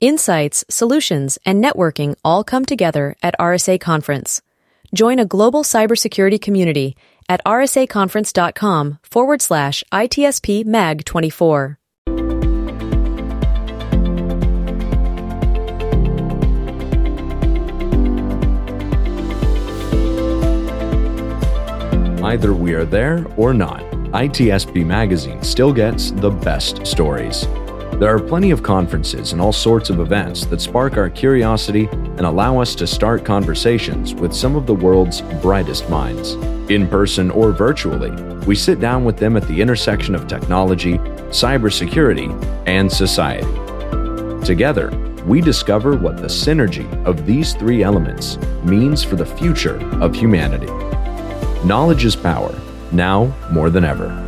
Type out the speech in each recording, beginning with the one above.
Insights, solutions, and networking all come together at RSA Conference. Join a global cybersecurity community at rsaconference.com forward slash ITSP MAG 24. Either we are there or not, ITSP Magazine still gets the best stories. There are plenty of conferences and all sorts of events that spark our curiosity and allow us to start conversations with some of the world's brightest minds. In person or virtually, we sit down with them at the intersection of technology, cybersecurity, and society. Together, we discover what the synergy of these three elements means for the future of humanity. Knowledge is power, now more than ever.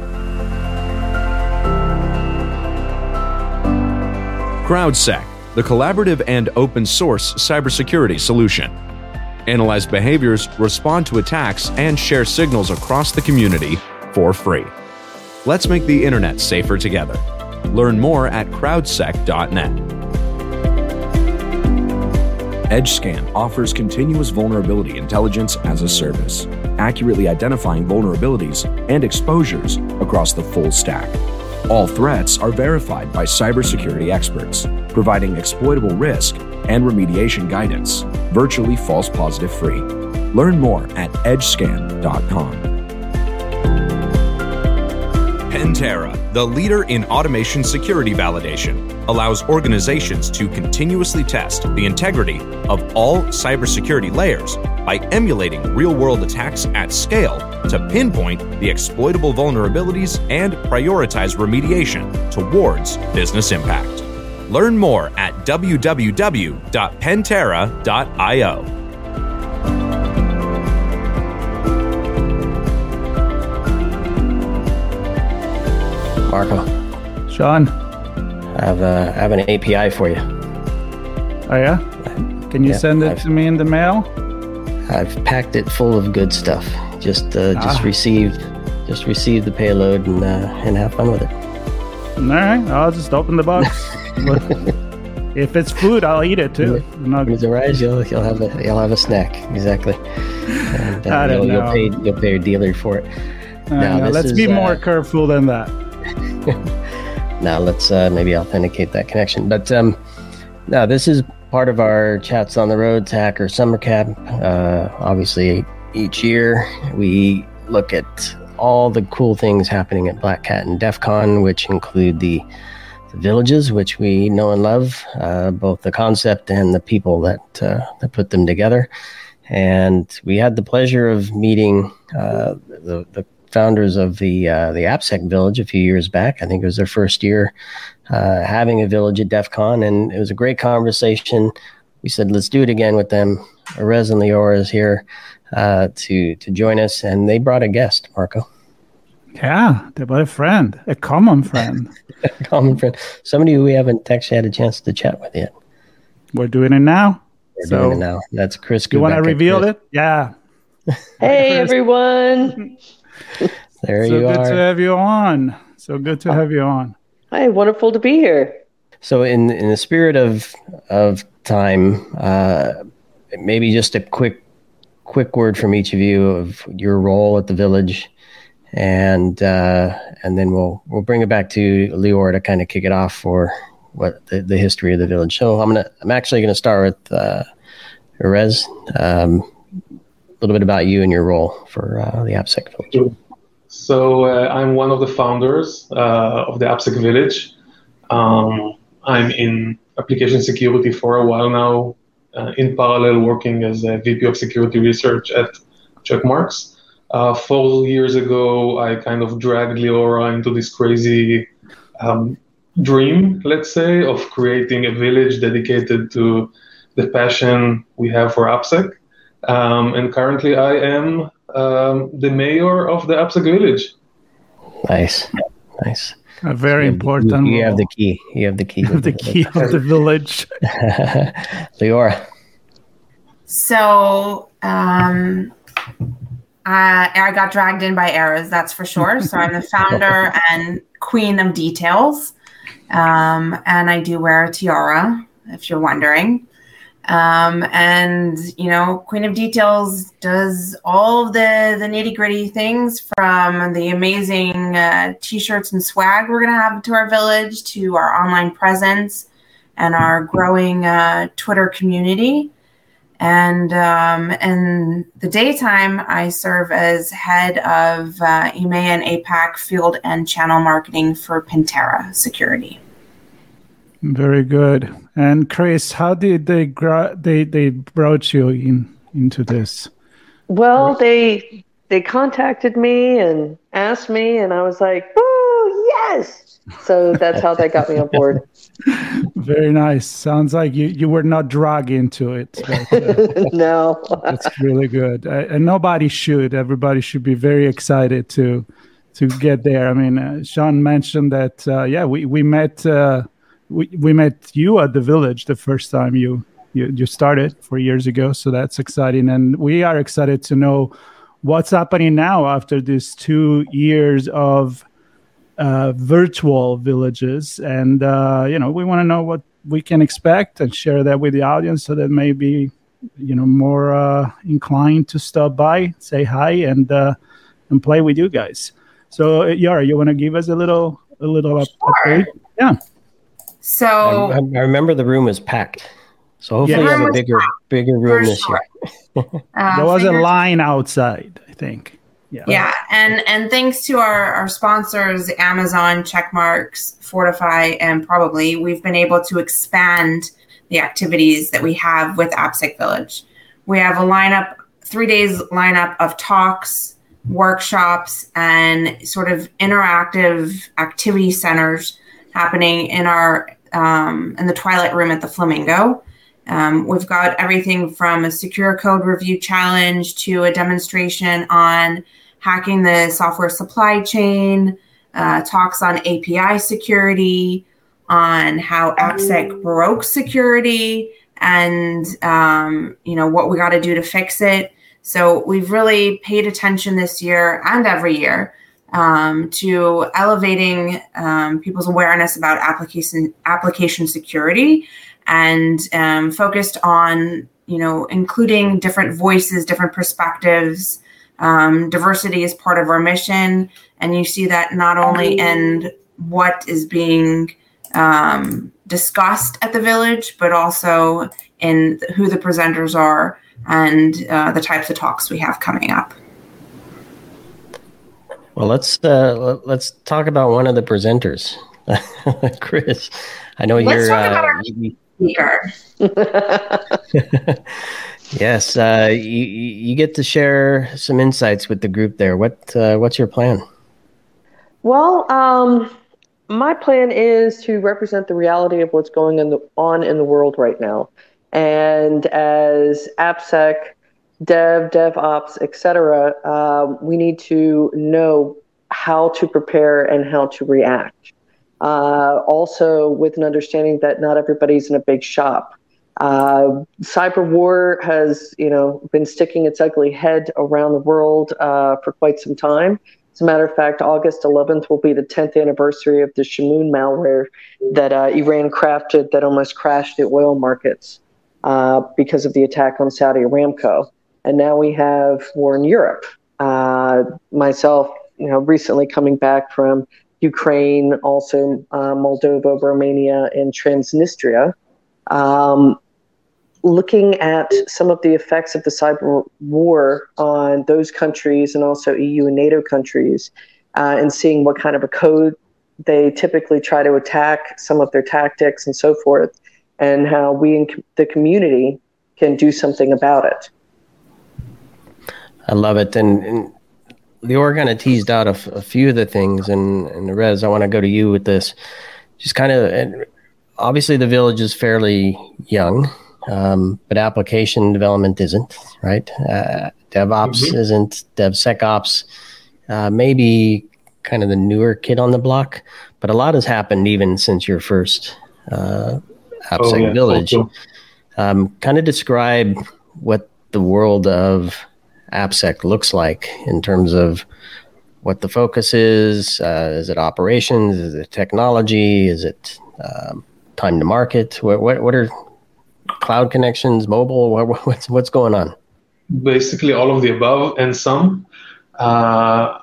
CrowdSec, the collaborative and open source cybersecurity solution. Analyze behaviors, respond to attacks, and share signals across the community for free. Let's make the internet safer together. Learn more at crowdsec.net. EdgeScan offers continuous vulnerability intelligence as a service, accurately identifying vulnerabilities and exposures across the full stack. All threats are verified by cybersecurity experts, providing exploitable risk and remediation guidance, virtually false positive free. Learn more at edgescan.com. Pentera, the leader in automation security validation, allows organizations to continuously test the integrity of all cybersecurity layers by emulating real world attacks at scale to pinpoint the exploitable vulnerabilities and prioritize remediation towards business impact. Learn more at www.pentera.io. Marco, Sean. I have, a, I have an API for you. Oh yeah. Can you Yeah, send it I've- to me in the mail? I've packed it full of good stuff. Just uh, just Ah. receive just receive the payload and uh, and have fun with it. All right. I'll just open the box. if it's food, I'll eat it too. Not- When it arrives, you'll you'll have a you'll have a snack exactly. And, uh, I don't you'll, you'll pay you'll pay your dealer for it. I No, know, let's is, be uh, more careful than that. Now let's uh, maybe authenticate that connection. But um, no, this is part of our chats on the road hacker summer camp. Uh, obviously, each year we look at all the cool things happening at Black Hat and DEF CON, which include the, the villages, which we know and love, uh, both the concept and the people that uh, that put them together. And we had the pleasure of meeting uh, the the founders of the uh, the AppSec Village a few years back. I think it was their first year uh, having a village at DEF CON, and it was a great conversation. We said, let's do it again with them. Erez and Liora is here uh, to to join us, and they brought a guest, Marco, Yeah, they brought a friend, a common friend. a common friend, somebody who we haven't actually had a chance to chat with yet. We're doing it now. We're So- doing it now. That's Chris. You want to Kubek. reveal Chris, it? Yeah. Hey Chris. everyone. There so you good to have you on. So good to have you on. Hi, wonderful to be here. So, in in the spirit of of time, uh, maybe just a quick quick word from each of you of your role at the village, and uh, and then we'll we'll bring it back to Leor to kind of kick it off for what the, the history of the village. So, I'm gonna I'm actually gonna start with uh, Erez. Um, a little bit about you and your role for uh, the AppSec village. So uh, I'm one of the founders uh, of the AppSec Village. Um, I'm in application security for a while now, in parallel working as a VP of security research at Checkmarx. Uh, four years ago, I kind of dragged Liora into this crazy um, dream, let's say, of creating a village dedicated to the passion we have for AppSec. Um, and currently, I am um, the mayor of the AppSec Village. Nice, nice. A very You have- important. You, you have the key. You have the key. You have the key of the village. Liora. So, um, I, I got dragged in by Erez, that's for sure. So I'm the founder and queen of details. Um, and I do wear a tiara. if you're wondering. Um, and you know, Queen of Details does all the the nitty gritty things from the amazing uh, t-shirts and swag we're gonna have to our village to our online presence and our growing uh, Twitter community. And um, in the daytime, I serve as head of uh, EMEA and APAC field and channel marketing for Pentera Security. Very good. And Chris, how did they gra- they they brought you in into this? Well, they they contacted me and asked me, and I was like, "Oh yes!" So that's how they got me on board. Very nice. Sounds like you you were not dragged into it. But, uh, no, that's really good. Uh, and nobody should. Everybody should be very excited to to get there. I mean, uh, Sean mentioned that. Uh, yeah, we we met. Uh, we, we met you at the village the first time you, you you started four years ago so that's exciting. And we are excited to know what's happening now after these two years of uh, virtual villages. And uh, you know we want to know what we can expect and share that with the audience so that maybe you know more uh, inclined to stop by say hi and uh, and play with you guys. So yara you want to give us a little a little sure. update? Yeah so I, I, remember the room was packed. So hopefully Yeah. you have a Room was bigger bigger room this sure. year. uh, there was a line outside i think yeah Yeah, and and thanks to our our sponsors, Amazon, Checkmarx, Fortify, and Probely we've been able to expand the activities that we have with AppSec Village. We have a lineup, three days lineup of talks, workshops, and sort of interactive activity centers happening in our um, in the Twilight Room at the Flamingo. Um, we've got everything from a secure code review challenge to a demonstration on hacking the software supply chain, uh, talks on API security, on how AppSec broke security, and um, you know what we got to do to fix it. So we've really paid attention this year and every year um, to elevating um, people's awareness about application application security and um, focused on you know including different voices different perspectives. Um, diversity is part of our mission and you see that not only in what is being um, discussed at the village but also in who the presenters are and uh, the types of talks we have coming up Well, let's uh, let- let's talk about one of the presenters, Chris. I know Let's you're. talk about Uh, our- you- Speaker. yes, uh, you, you get to share some insights with the group there. What uh, what's your plan? Well, um, my plan is to represent the reality of what's going in the, on in the world right now. And as AppSec, Dev, DevOps, etc., um, we need to know how to prepare and how to react. Uh, also, with an understanding that not everybody's in a big shop. Uh, cyber war has, you know, been sticking its ugly head around the world uh, for quite some time. As a matter of fact, August 11th will be the 10th anniversary of the Shamoon malware that uh, Iran crafted that almost crashed the oil markets uh, because of the attack on Saudi Aramco. And now we have war in Europe. Uh, myself, you know, recently coming back from Ukraine, also uh, Moldova, Romania, and Transnistria. Um, looking at some of the effects of the cyber war on those countries and also EU and NATO countries, uh, and seeing what kind of a code they typically try to attack, some of their tactics and so forth, and how we in the community can do something about it. I love it, and, and Lior kind of teased out a, f- a few of the things, and and Rez, I want to go to you with this. Just kind of, obviously, the village is fairly young, um, but application development isn't right. Uh, DevOps isn't. DevSecOps uh, maybe kind of the newer kid on the block, but a lot has happened even since your first uh, AppSec Oh, yeah. village. Okay. Um, kind of describe what the world of AppSec looks like in terms of what the focus is. Uh, is it operations? Is it technology? Is it um, time to market? What, what, what are cloud connections, mobile? What, what's what's going on? Basically, all of the above and some. Uh,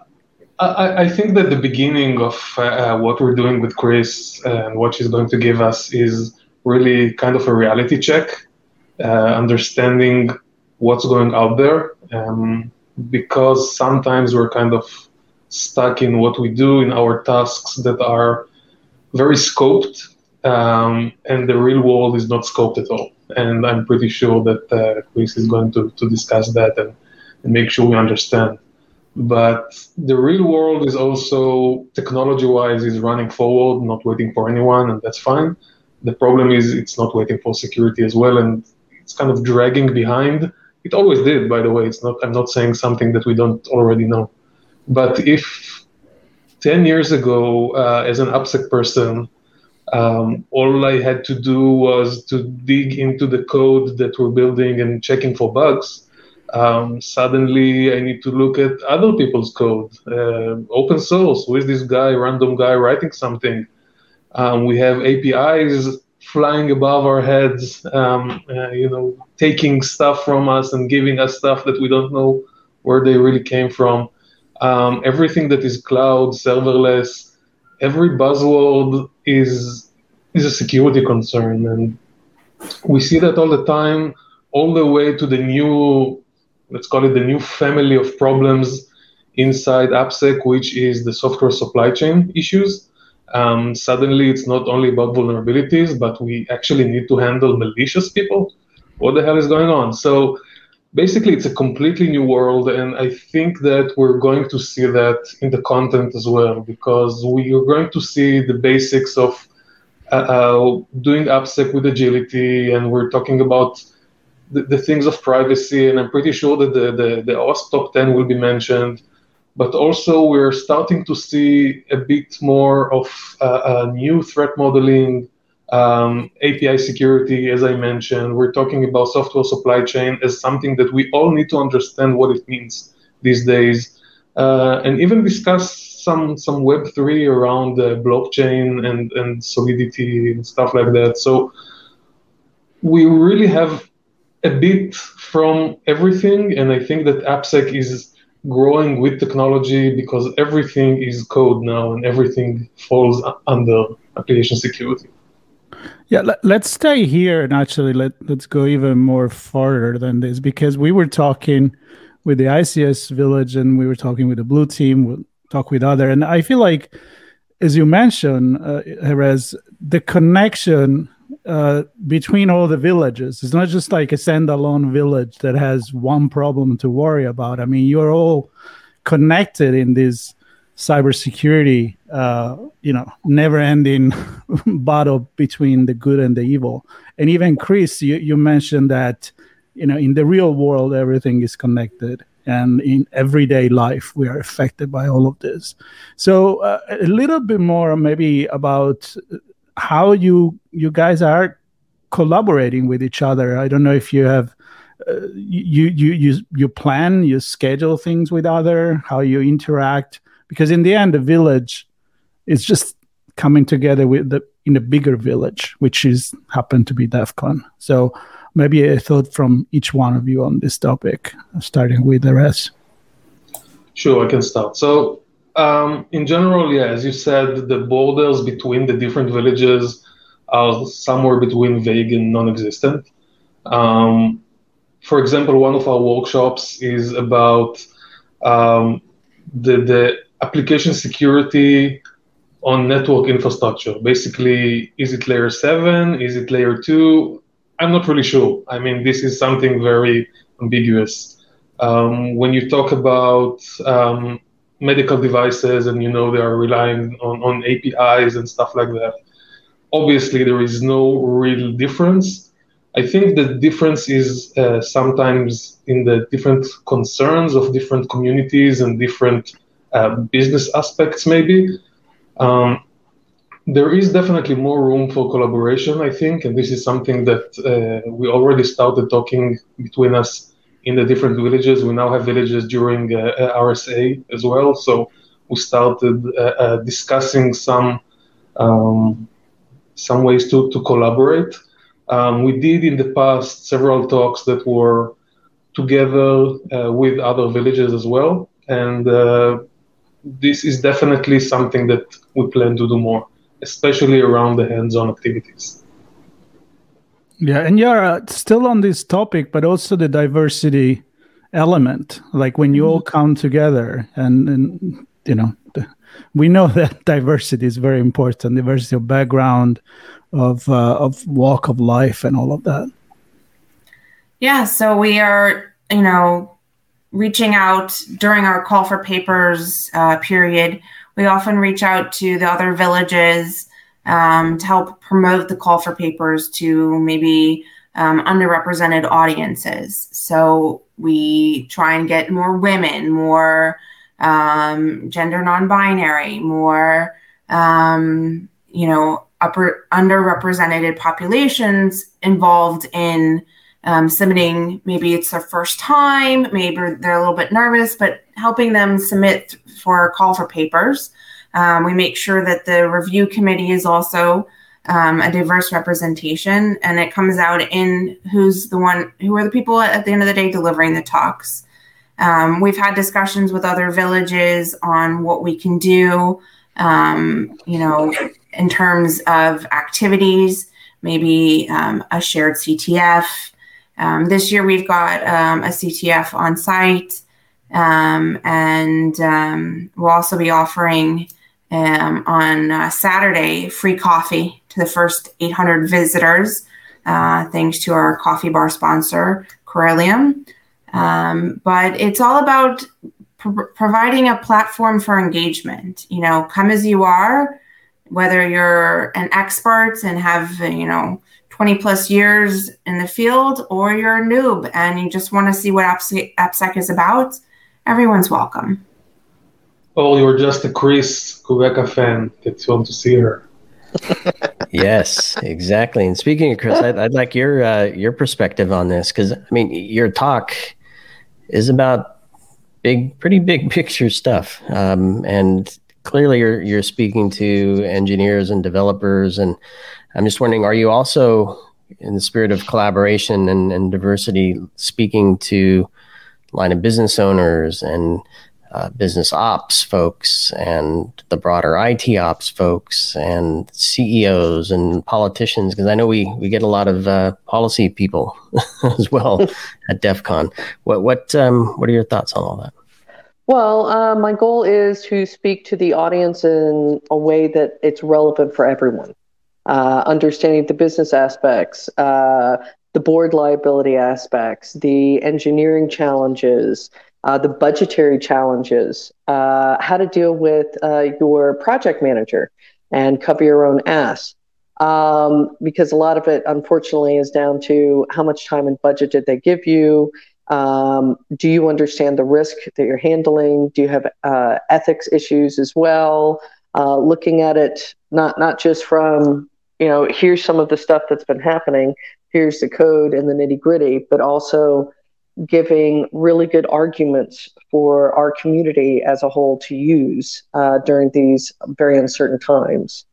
I, I, think that the beginning of uh, what we're doing with Chris and what she's going to give us is really kind of a reality check, uh, understanding what's going out there. Um, because sometimes we're kind of stuck in what we do in our tasks that are very scoped, um, and the real world is not scoped at all. And I'm pretty sure that uh, Chris is going to, to discuss that and, and make sure we understand. But the real world is also technology wise is running forward, not waiting for anyone, and that's fine. The problem is it's not waiting for security as well, and it's kind of dragging behind. It always did, by the way. It's not. I'm not saying something that we don't already know. But if 10 years ago, uh, as an AppSec person, um, all I had to do was to dig into the code that we're building and checking for bugs. Um, suddenly, I need to look at other people's code, uh, open source. Who is this guy, random guy, writing something? Um, we have APIs flying above our heads, um, uh, you know, taking stuff from us and giving us stuff that we don't know where they really came from um, everything that is cloud, serverless, every buzzword is is a security concern, and we see that all the time, all the way to the new, let's call it the new family of problems inside AppSec, which is the software supply chain issues. Um, suddenly, it's not only about vulnerabilities, but we actually need to handle malicious people. What the hell is going on? So basically it's a completely new world and i think that we're going to see that in the content as well because we are going to see the basics of uh, uh, doing AppSec with agility and we're talking about the, the, things of privacy and i'm pretty sure that the, the, the top 10 will be mentioned but also we're starting to see a bit more of uh, uh new threat modeling um, API security, as I mentioned, we're talking about software supply chain as something that we all need to understand what it means these days, uh, and even discuss some some Web three around blockchain and and Solidity and stuff like that. So we really have a bit from everything, and I think that AppSec is growing with technology because everything is code now and everything falls under application security. Yeah, let, us stay here and actually let let's go even more farther than this because we were talking with the ICS village and we were talking with the blue team. We'll talk with other, and I feel like, as you mentioned, uh, the connection uh, between all the villages It's not just like a standalone village that has one problem to worry about. I mean, you're all connected in this cybersecurity, uh, you know, never-ending battle between the good and the evil. And even Chris, you, you mentioned that, you know, in the real world, everything is connected, and in everyday life, we are affected by all of this. So, uh, a little bit more, maybe about how you you guys are collaborating with each other. I don't know if you have. Uh, you you you you plan you schedule things with other how you interact because in the end the village is just coming together with the in a bigger village which is happened to be DEF CON so maybe a thought from each one of you on this topic starting with the rest sure i can start so um, in general yeah as you said the borders between the different villages are somewhere between vague and non-existent um, for example one of our workshops is about um, the, the application security on network infrastructure. Basically, is it layer seven? Is it layer two? I'm not really sure. I mean, this is something very ambiguous. Um, when you talk about um, medical devices and you know they are relying on, on APIs and stuff like that, obviously there is no real difference. I think the difference is uh, sometimes in the different concerns of different communities and different uh, business aspects, maybe. Um, there is definitely more room for collaboration, I think, and this is something that uh, we already started talking between us in the different villages. We now have villages during uh, uh RSA as well, so we started uh, discussing some um, some ways to, to collaborate. Um, we did in the past several talks that were together uh, with other villages as well, and uh, this is definitely something that we plan to do more, especially around the hands-on activities. Yeah, and you're uh, still on this topic, but also the diversity element, like when you all mm-hmm. come together, and, and you know, the, we know that diversity is very important, diversity of background, of uh, of walk of life, and all of that. Yeah, so we are, you know, reaching out during our call for papers uh, period. We often reach out to the other villages um, to help promote the call for papers to maybe um, underrepresented audiences. So we try and get more women, more um, gender non-binary, more um, you know upper underrepresented populations involved in um, submitting. Maybe it's their first time, maybe they're a little bit nervous, but helping them submit for call for papers. Um, we make sure that the review committee is also um, a diverse representation, and it comes out in who's the one, who are the people at the end of the day delivering the talks. Um, we've had discussions with other villages on what we can do, um, you know, in terms of activities, maybe um, a shared CTF. Um, this year we've got a CTF on site, and we'll also be offering um, on uh, Saturday, free coffee to the first 800 visitors, uh, thanks to our coffee bar sponsor, Corellium. Um, but it's all about providing a platform for engagement. You know, come as you are, whether you're an expert and have, you know, 20 plus years in the field, or you're a noob and you just want to see what AppSec is about, everyone's welcome. Oh, you're just a Chris Kubecka fan that you want to see her. yes, exactly. And speaking of Chris, I'd, I'd like your uh, your perspective on this because I mean, your talk is about big, pretty big picture stuff, um, and clearly you're you're speaking to engineers and developers, and I'm just wondering, are you also in the spirit of collaboration and, and diversity, speaking to line of business owners and uh, business ops folks and the broader IT ops folks and CEOs and politicians because I know we we get a lot of uh, policy people as well at DEF CON. What what um, what are your thoughts on all that? Well, uh, my goal is to speak to the audience in a way that it's relevant for everyone. Uh, understanding the business aspects, uh, the board liability aspects, the engineering challenges, uh, the budgetary challenges, uh, how to deal with uh, your project manager and cover your own ass. Um, because a lot of it, unfortunately, is down to how much time and budget did they give you? Um, do you understand the risk that you're handling? Do you have uh, ethics issues as well? Uh, looking at it not not just from you know here's some of the stuff that's been happening, here's the code and the nitty gritty, but also giving really good arguments for our community as a whole to use uh, during these very uncertain times.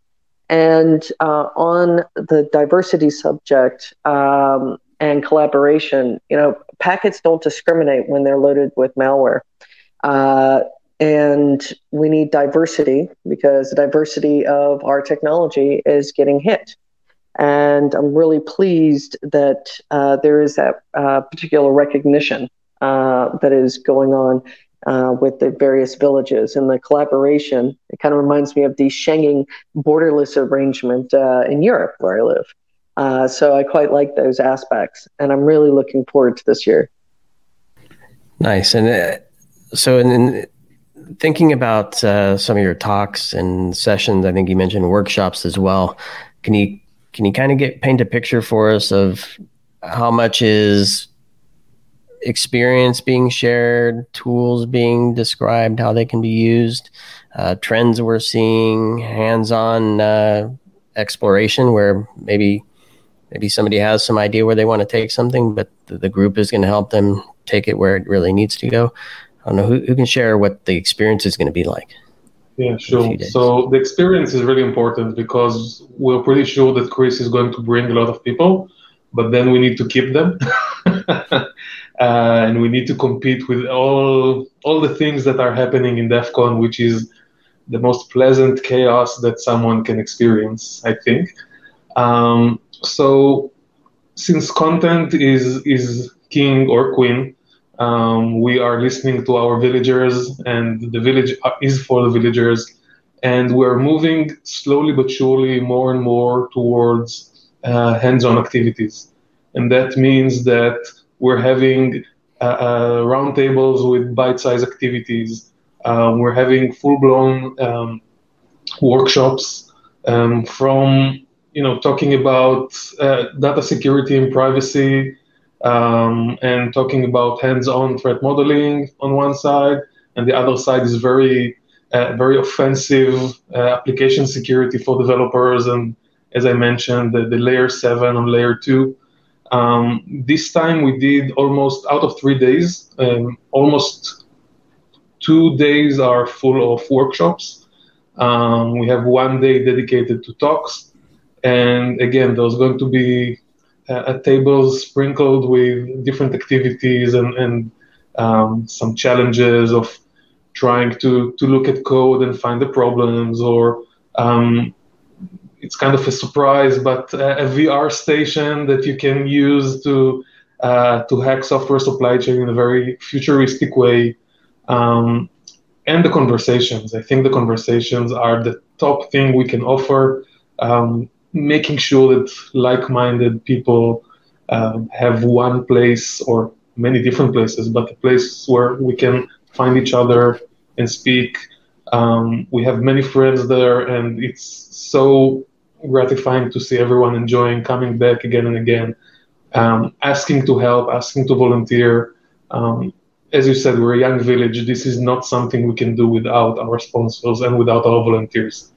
And uh, on the diversity subject um, and collaboration, you know, packets don't discriminate when they're loaded with malware. Uh, and we need diversity because the diversity of our technology is getting hit. And I'm really pleased that uh, there is that uh, particular recognition uh, that is going on uh, with the various villages and the collaboration. It kind of reminds me of the Schengen borderless arrangement uh, in Europe, where I live. Uh, so I quite like those aspects, and I'm really looking forward to this year. Nice. And so, in, in thinking about some of your talks and sessions, I think you mentioned workshops as well. Can you can you kind of get paint a picture for us of how much is experience being shared, tools being described, how they can be used, uh, trends we're seeing, hands-on uh, exploration where maybe maybe somebody has some idea where they want to take something, but the, the group is going to help them take it where it really needs to go. I don't know who, who can share what the experience is going to be like. Yeah, sure. So the experience is really important because we're pretty sure that Chris is going to bring a lot of people. but then we need to keep them. uh, and we need to compete with all all the things that are happening in DEF CON, which is the most pleasant chaos that someone can experience, I think. Um, so since content is is king or queen, um, we are listening to our villagers, and the village is for the villagers, and we're moving slowly but surely more and more towards uh, hands-on activities, and that means that we're having uh, uh, roundtables with bite-sized activities. Um, we're having full-blown um, workshops um, from you know talking about uh, data security and privacy um, and talking about hands-on threat modeling on one side and the other side is very uh, very offensive uh, application security for developers and as i mentioned the, the layer 7 on layer 2 um, this time we did almost out of three days um, almost two days are full of workshops. Um, we have one day dedicated to talks and again, there's going to be a, table sprinkled with different activities and, and um, some challenges of trying to, to look at code and find the problems or um, it's kind of a surprise, but a, a, VR station that you can use to uh, to hack software supply chain in a very futuristic way, um, and the conversations. I think the conversations are the top thing we can offer. Um, making sure that like-minded people um, have one place or many different places, but a place where we can find each other and speak. Um, we have many friends there, and it's so gratifying to see everyone enjoying coming back again and again, um, asking to help, asking to volunteer. Um, as you said, we're a young village. This is not something we can do without our sponsors and without our volunteers.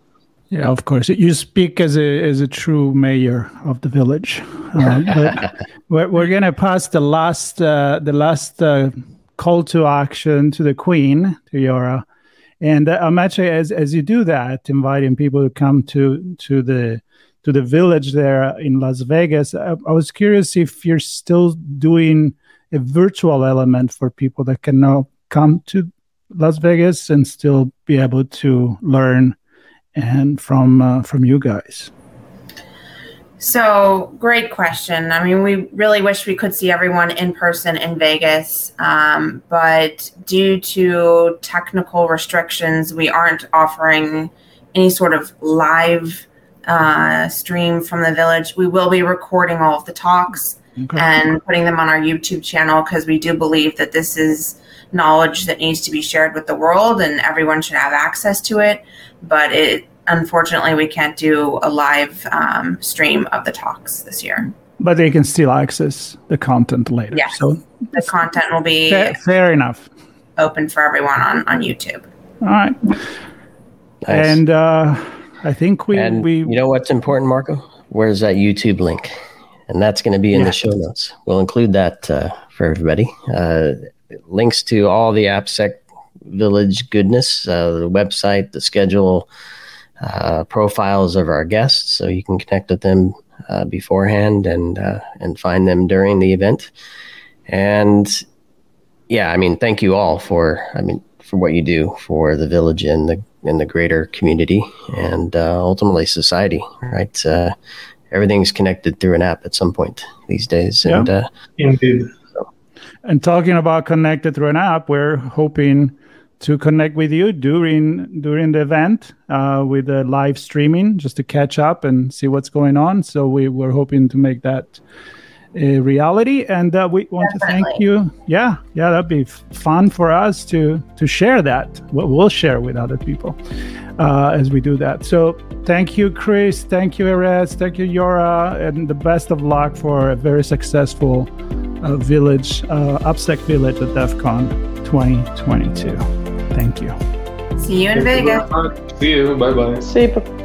Yeah, of course. You speak as a as a true mayor of the village. Uh, but we're, we're going to pass the last uh, the last uh, call to action to the Queen to Yora, and uh, I'm actually as as you do that, inviting people to come to to the to the village there in Las Vegas. I, I was curious if you're still doing a virtual element for people that can now come to Las Vegas and still be able to learn and from uh, from you guys? So, great question. I mean, we really wish we could see everyone in person in Vegas, um, but due to technical restrictions, we aren't offering any sort of live uh, stream from the village. We will be recording all of the talks okay. and putting them on our YouTube channel because we do believe that this is knowledge that needs to be shared with the world and everyone should have access to it. But it unfortunately we can't do a live um, stream of the talks this year. But they can still access the content later. Yeah. So the content will be fair, fair enough. Open for everyone on, on YouTube. All right. Nice. And uh, I think we, and we you know what's important, Marco? Where's that YouTube link? And that's going to be in yeah. the show notes. We'll include that uh, for everybody. Uh, links to all the AppSec Village goodness, uh, the website, the schedule, uh, profiles of our guests, so you can connect with them uh, beforehand and uh, and find them during the event. And yeah, I mean, thank you all for I mean for what you do for the village and the and the greater community and uh, ultimately society. Right, uh, everything's connected through an app at some point these days. Yeah. And uh, indeed. And talking about connected through an app, we're hoping to connect with you during during the event uh, with the live streaming just to catch up and see what's going on. So we were hoping to make that a reality. And uh, we want Definitely. to thank you. Yeah yeah that'd be fun for us to to share that. We'll, we'll share with other people uh, as we do that. So thank you chris. Thank you Erez. Thank you yora. And the best of luck for a very successful uh, village uh, AppSec village at DEF CON 2022 Thank you. See you in Thank Vegas. You See you. Bye bye. See you.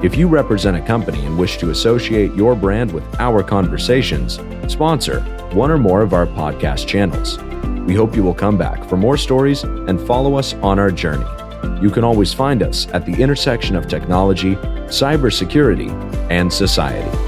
If you represent a company and wish to associate your brand with our conversations, sponsor one or more of our podcast channels. We hope you will come back for more stories and follow us on our journey. You can always find us at the intersection of technology, cybersecurity, and society.